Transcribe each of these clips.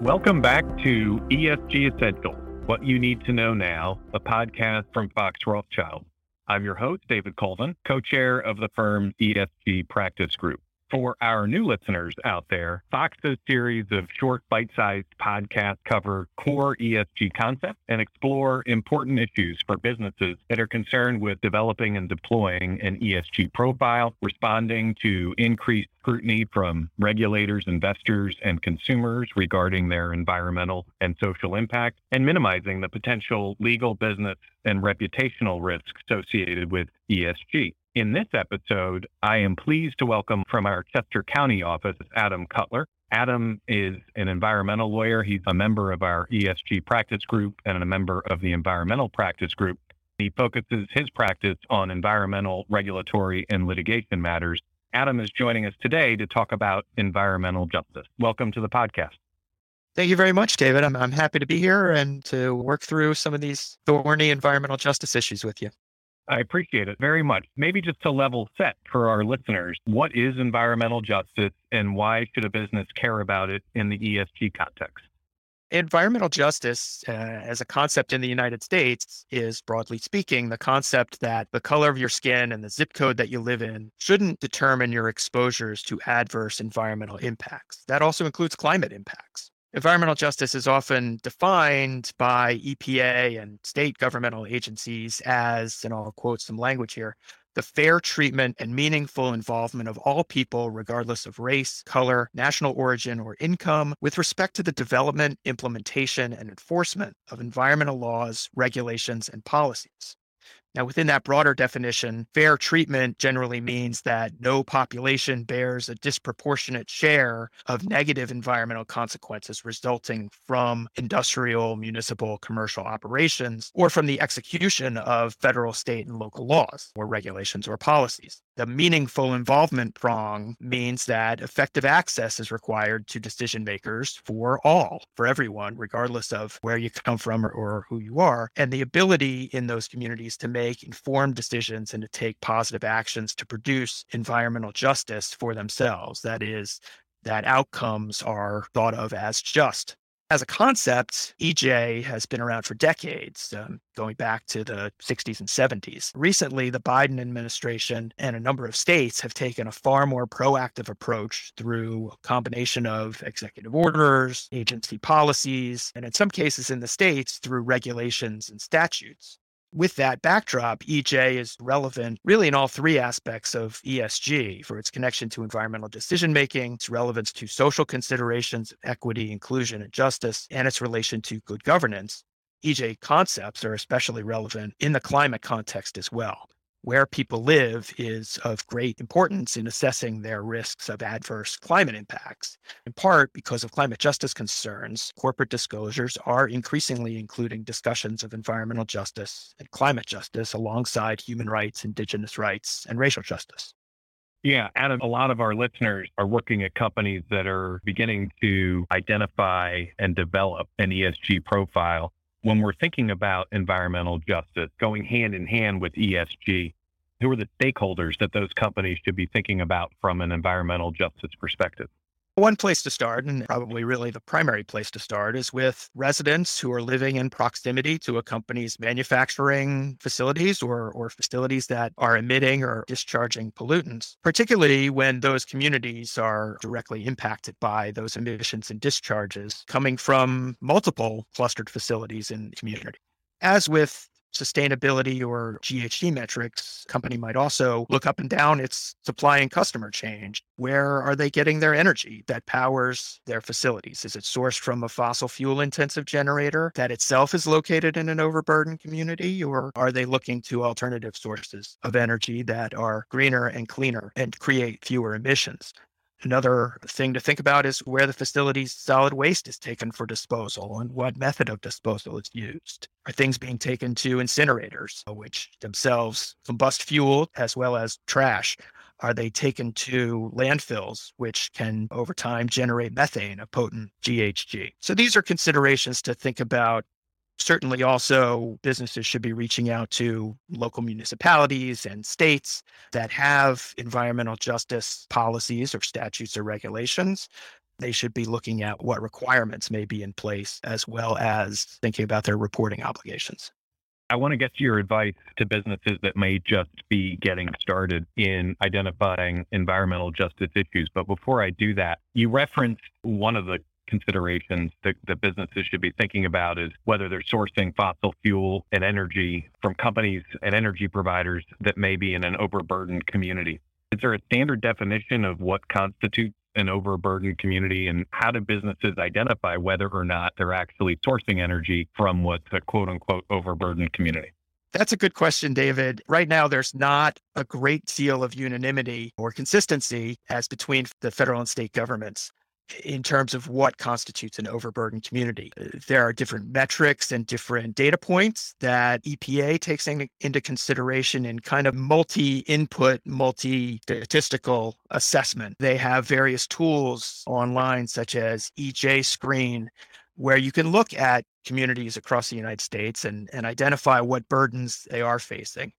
Welcome back to ESG Essential What You Need to Know Now, a podcast from Fox Rothschild. I'm your host, David Colvin, co chair of the firm's ESG practice group. For our new listeners out there, Fox's series of short, bite sized podcasts cover core ESG concepts and explore important issues for businesses that are concerned with developing and deploying an ESG profile, responding to increased scrutiny from regulators, investors, and consumers regarding their environmental and social impact, and minimizing the potential legal, business, and reputational risks associated with ESG. In this episode, I am pleased to welcome from our Chester County office, Adam Cutler. Adam is an environmental lawyer. He's a member of our ESG practice group and a member of the environmental practice group. He focuses his practice on environmental, regulatory, and litigation matters. Adam is joining us today to talk about environmental justice. Welcome to the podcast. Thank you very much, David. I'm, I'm happy to be here and to work through some of these thorny environmental justice issues with you. I appreciate it very much. Maybe just to level set for our listeners, what is environmental justice and why should a business care about it in the ESG context? Environmental justice, uh, as a concept in the United States, is broadly speaking the concept that the color of your skin and the zip code that you live in shouldn't determine your exposures to adverse environmental impacts. That also includes climate impacts. Environmental justice is often defined by EPA and state governmental agencies as, and I'll quote some language here, the fair treatment and meaningful involvement of all people, regardless of race, color, national origin, or income, with respect to the development, implementation, and enforcement of environmental laws, regulations, and policies. Now, within that broader definition, fair treatment generally means that no population bears a disproportionate share of negative environmental consequences resulting from industrial, municipal, commercial operations or from the execution of federal, state, and local laws or regulations or policies. The meaningful involvement prong means that effective access is required to decision makers for all, for everyone, regardless of where you come from or, or who you are, and the ability in those communities to make informed decisions and to take positive actions to produce environmental justice for themselves. That is, that outcomes are thought of as just as a concept, EJ has been around for decades, um, going back to the 60s and 70s. Recently, the Biden administration and a number of states have taken a far more proactive approach through a combination of executive orders, agency policies, and in some cases in the states through regulations and statutes with that backdrop, EJ is relevant really in all three aspects of ESG for its connection to environmental decision making, its relevance to social considerations, equity, inclusion, and justice, and its relation to good governance. EJ concepts are especially relevant in the climate context as well where people live is of great importance in assessing their risks of adverse climate impacts. In part because of climate justice concerns, corporate disclosures are increasingly including discussions of environmental justice and climate justice alongside human rights, indigenous rights, and racial justice. Yeah, Adam, a lot of our listeners are working at companies that are beginning to identify and develop an ESG profile when we're thinking about environmental justice going hand in hand with ESG, who are the stakeholders that those companies should be thinking about from an environmental justice perspective? One place to start, and probably really the primary place to start, is with residents who are living in proximity to a company's manufacturing facilities or, or facilities that are emitting or discharging pollutants, particularly when those communities are directly impacted by those emissions and discharges coming from multiple clustered facilities in the community. As with sustainability or GHG metrics, company might also look up and down its supply and customer change. Where are they getting their energy that powers their facilities? Is it sourced from a fossil fuel intensive generator that itself is located in an overburdened community? Or are they looking to alternative sources of energy that are greener and cleaner and create fewer emissions? Another thing to think about is where the facility's solid waste is taken for disposal and what method of disposal is used. Are things being taken to incinerators, uh, which themselves combust fuel as well as trash? Are they taken to landfills, which can over time generate methane, a potent GHG? So these are considerations to think about certainly also businesses should be reaching out to local municipalities and states that have environmental justice policies or statutes or regulations they should be looking at what requirements may be in place as well as thinking about their reporting obligations. I want to get to your advice to businesses that may just be getting started in identifying environmental justice issues. But before I do that, you referenced one of the considerations that, that businesses should be thinking about is whether they're sourcing fossil fuel and energy from companies and energy providers that may be in an overburdened community. Is there a standard definition of what constitutes an overburdened community and how do businesses identify whether or not they're actually sourcing energy from what's a quote unquote overburdened community? That's a good question, David. Right now, there's not a great deal of unanimity or consistency as between the federal and state governments in terms of what constitutes an overburdened community. Uh, there are different metrics and different data points that EPA takes in, into consideration in kind of multi input, multi statistical assessment. They have various tools online, such as EJ Screen, where you can look at communities across the United States and, and identify what burdens they are facing.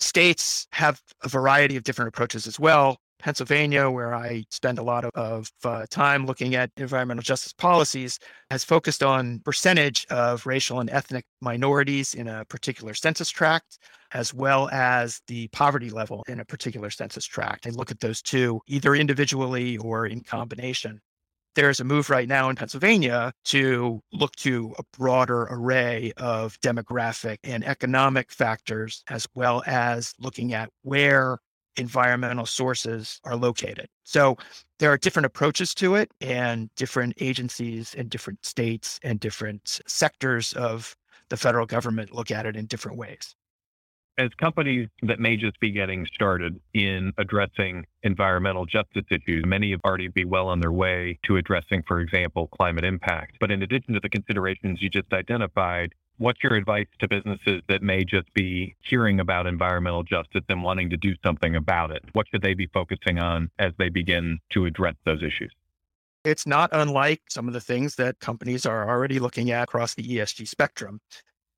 States have a variety of different approaches as well. Pennsylvania, where I spend a lot of, of uh, time looking at environmental justice policies, has focused on percentage of racial and ethnic minorities in a particular census tract, as well as the poverty level in a particular census tract. They look at those two either individually or in combination. There's a move right now in Pennsylvania to look to a broader array of demographic and economic factors, as well as looking at where environmental sources are located. So there are different approaches to it, and different agencies and different states and different sectors of the federal government look at it in different ways. As companies that may just be getting started in addressing environmental justice issues, many have already be well on their way to addressing, for example, climate impact. But in addition to the considerations you just identified, What's your advice to businesses that may just be hearing about environmental justice and wanting to do something about it? What should they be focusing on as they begin to address those issues? It's not unlike some of the things that companies are already looking at across the ESG spectrum.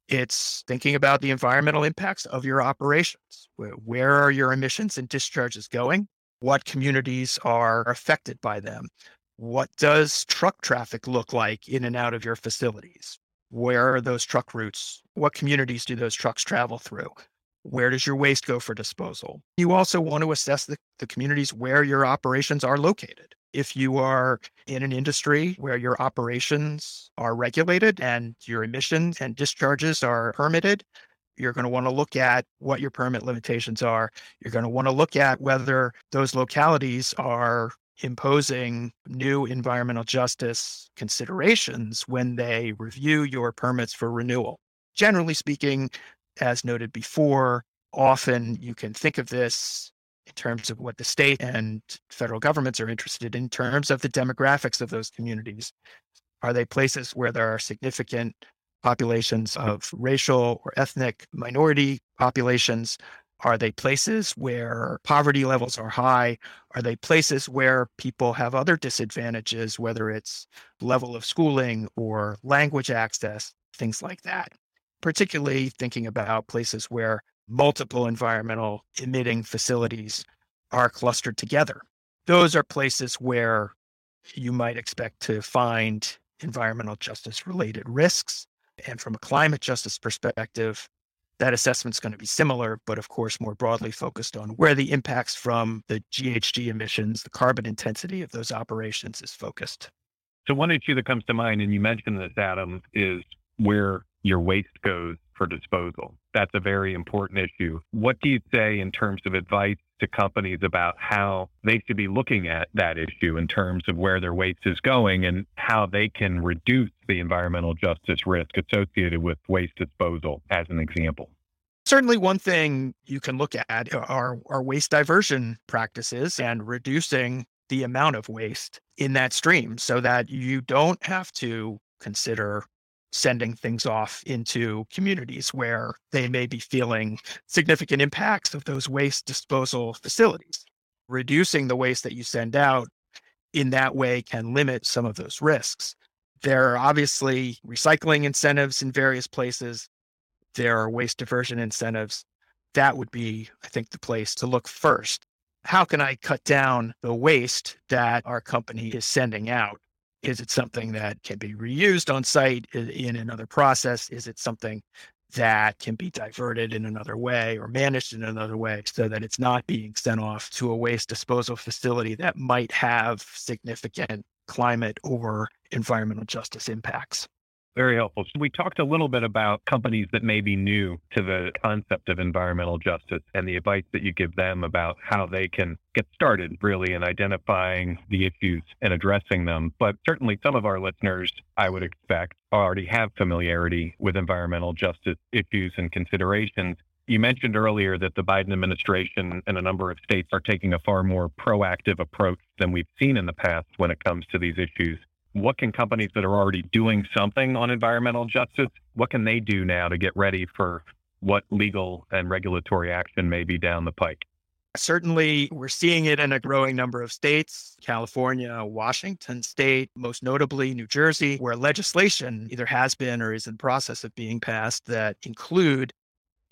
It's thinking about the environmental impacts of your operations. Where are your emissions and discharges going? What communities are affected by them? What does truck traffic look like in and out of your facilities? Where are those truck routes? What communities do those trucks travel through? Where does your waste go for disposal? You also want to assess the, the communities where your operations are located. If you are in an industry where your operations are regulated and your emissions and discharges are permitted, you're going to want to look at what your permit limitations are. You're going to want to look at whether those localities are imposing new environmental justice considerations when they review your permits for renewal. Generally speaking, as noted before, often you can think of this in terms of what the state and federal governments are interested in terms of the demographics of those communities. Are they places where there are significant populations of racial or ethnic minority populations? Are they places where poverty levels are high? Are they places where people have other disadvantages, whether it's level of schooling or language access, things like that? Particularly thinking about places where multiple environmental emitting facilities are clustered together. Those are places where you might expect to find environmental justice related risks. And from a climate justice perspective, that assessment is going to be similar, but of course, more broadly focused on where the impacts from the GHG emissions, the carbon intensity of those operations is focused. So, one issue that comes to mind, and you mentioned this, Adam, is where your waste goes for disposal. That's a very important issue. What do you say in terms of advice to companies about how they should be looking at that issue in terms of where their waste is going and how they can reduce the environmental justice risk associated with waste disposal, as an example? Certainly, one thing you can look at are, are waste diversion practices and reducing the amount of waste in that stream so that you don't have to consider sending things off into communities where they may be feeling significant impacts of those waste disposal facilities. Reducing the waste that you send out in that way can limit some of those risks. There are obviously recycling incentives in various places. There are waste diversion incentives. That would be, I think, the place to look first. how can I cut down the waste that our company is sending out? Is it something that can be reused on site in another process? Is it something that can be diverted in another way or managed in another way so that it's not being sent off to a waste disposal facility that might have significant climate or environmental justice impacts? Very helpful. So we talked a little bit about companies that may be new to the concept of environmental justice and the advice that you give them about how they can get started really in identifying the issues and addressing them. But certainly some of our listeners, I would expect, already have familiarity with environmental justice issues and considerations. You mentioned earlier that the Biden administration and a number of states are taking a far more proactive approach than we've seen in the past when it comes to these issues what can companies that are already doing something on environmental justice, what can they do now to get ready for what legal and regulatory action may be down the pike? Certainly, we're seeing it in a growing number of states California, Washington state, most notably New Jersey, where legislation either has been or is in process of being passed that include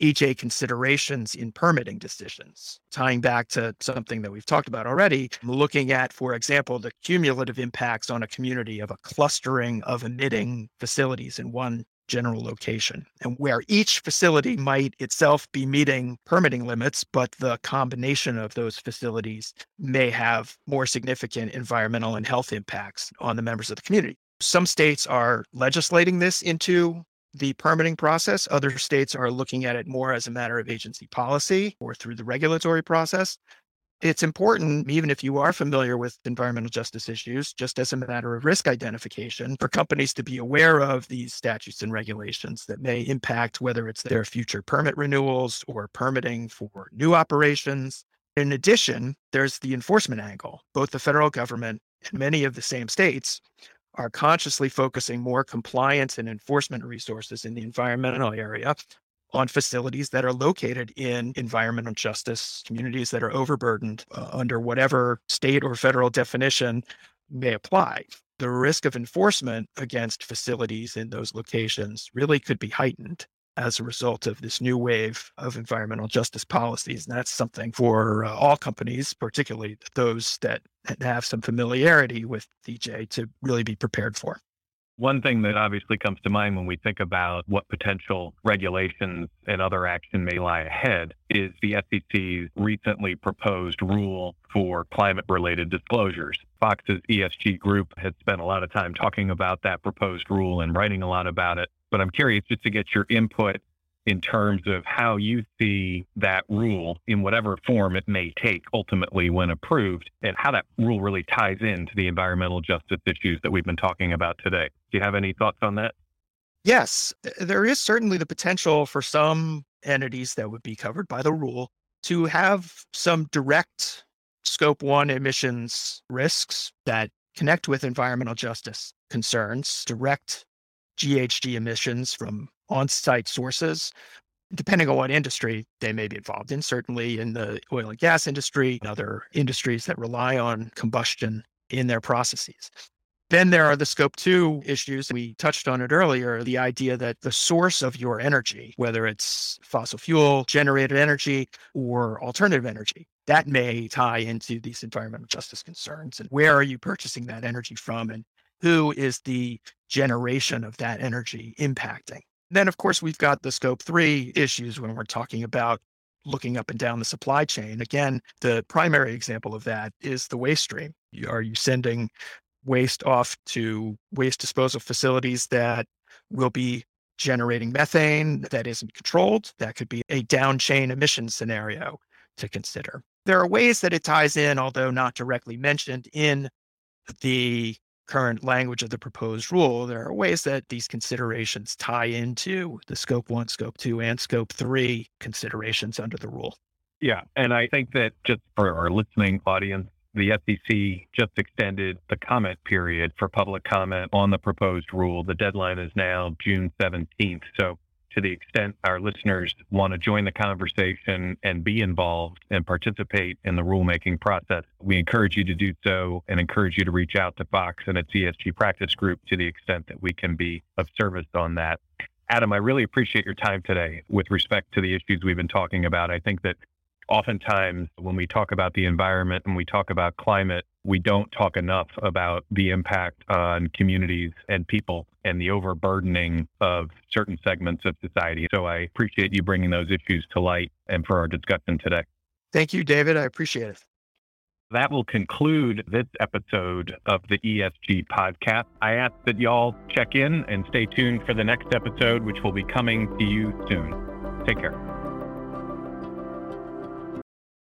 EJ considerations in permitting decisions. Tying back to something that we've talked about already, looking at, for example, the cumulative impacts on a community of a clustering of emitting facilities in one general location, and where each facility might itself be meeting permitting limits, but the combination of those facilities may have more significant environmental and health impacts on the members of the community. Some states are legislating this into the permitting process. Other states are looking at it more as a matter of agency policy or through the regulatory process. It's important, even if you are familiar with environmental justice issues, just as a matter of risk identification, for companies to be aware of these statutes and regulations that may impact whether it's their future permit renewals or permitting for new operations. In addition, there's the enforcement angle. Both the federal government and many of the same states are consciously focusing more compliance and enforcement resources in the environmental area on facilities that are located in environmental justice communities that are overburdened uh, under whatever state or federal definition may apply. The risk of enforcement against facilities in those locations really could be heightened as a result of this new wave of environmental justice policies. And that's something for uh, all companies, particularly those that have some familiarity with EJ, to really be prepared for. One thing that obviously comes to mind when we think about what potential regulations and other action may lie ahead is the SEC's recently proposed rule for climate related disclosures. Fox's ESG group has spent a lot of time talking about that proposed rule and writing a lot about it. But I'm curious just to get your input in terms of how you see that rule in whatever form it may take ultimately when approved and how that rule really ties into the environmental justice issues that we've been talking about today. Do you have any thoughts on that? Yes, there is certainly the potential for some entities that would be covered by the rule to have some direct scope one emissions risks that connect with environmental justice concerns, direct GHG emissions from on site sources. Depending on what industry they may be involved in, certainly in the oil and gas industry and other industries that rely on combustion in their processes. Then there are the scope two issues. We touched on it earlier the idea that the source of your energy, whether it's fossil fuel generated energy or alternative energy, that may tie into these environmental justice concerns. And where are you purchasing that energy from? And who is the generation of that energy impacting? Then, of course, we've got the scope three issues when we're talking about looking up and down the supply chain. Again, the primary example of that is the waste stream. Are you sending waste off to waste disposal facilities that will be generating methane that isn't controlled? That could be a down chain emission scenario to consider. There are ways that it ties in, although not directly mentioned in the current language of the proposed rule, there are ways that these considerations tie into the scope one, scope two, and scope three considerations under the rule. Yeah. And I think that just for our listening audience, the SEC just extended the comment period for public comment on the proposed rule. The deadline is now June 17th. So to the extent our listeners want to join the conversation and be involved and participate in the rulemaking process, we encourage you to do so and encourage you to reach out to Fox and its ESG practice group to the extent that we can be of service on that. Adam, I really appreciate your time today with respect to the issues we've been talking about. I think that oftentimes when we talk about the environment and we talk about climate, we don't talk enough about the impact on communities and people and the overburdening of certain segments of society. So I appreciate you bringing those issues to light and for our discussion today. Thank you, David. I appreciate it. That will conclude this episode of the ESG podcast. I ask that y'all check in and stay tuned for the next episode, which will be coming to you soon. Take care.